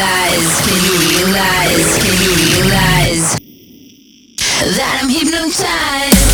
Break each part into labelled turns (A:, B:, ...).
A: realize, can you realize, can you realize that I'm hypnotized?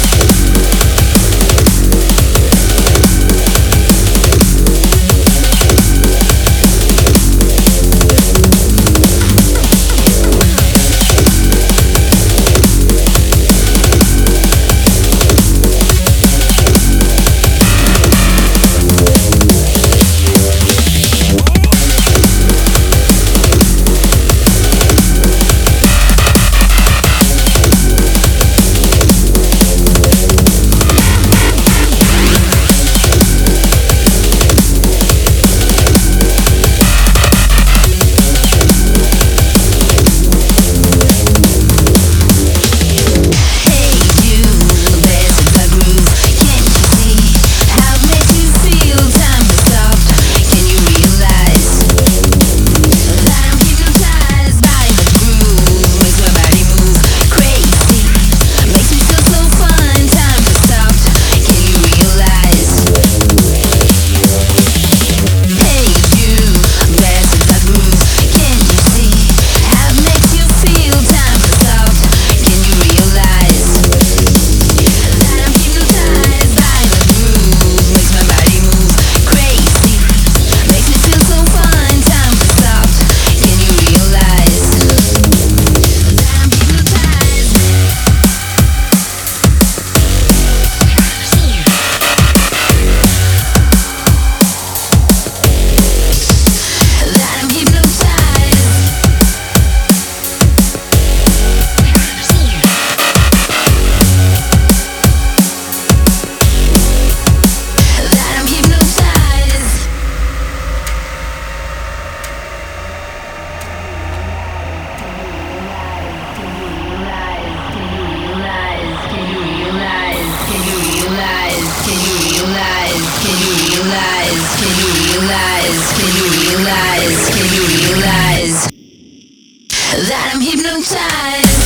A: That I'm hypnotized?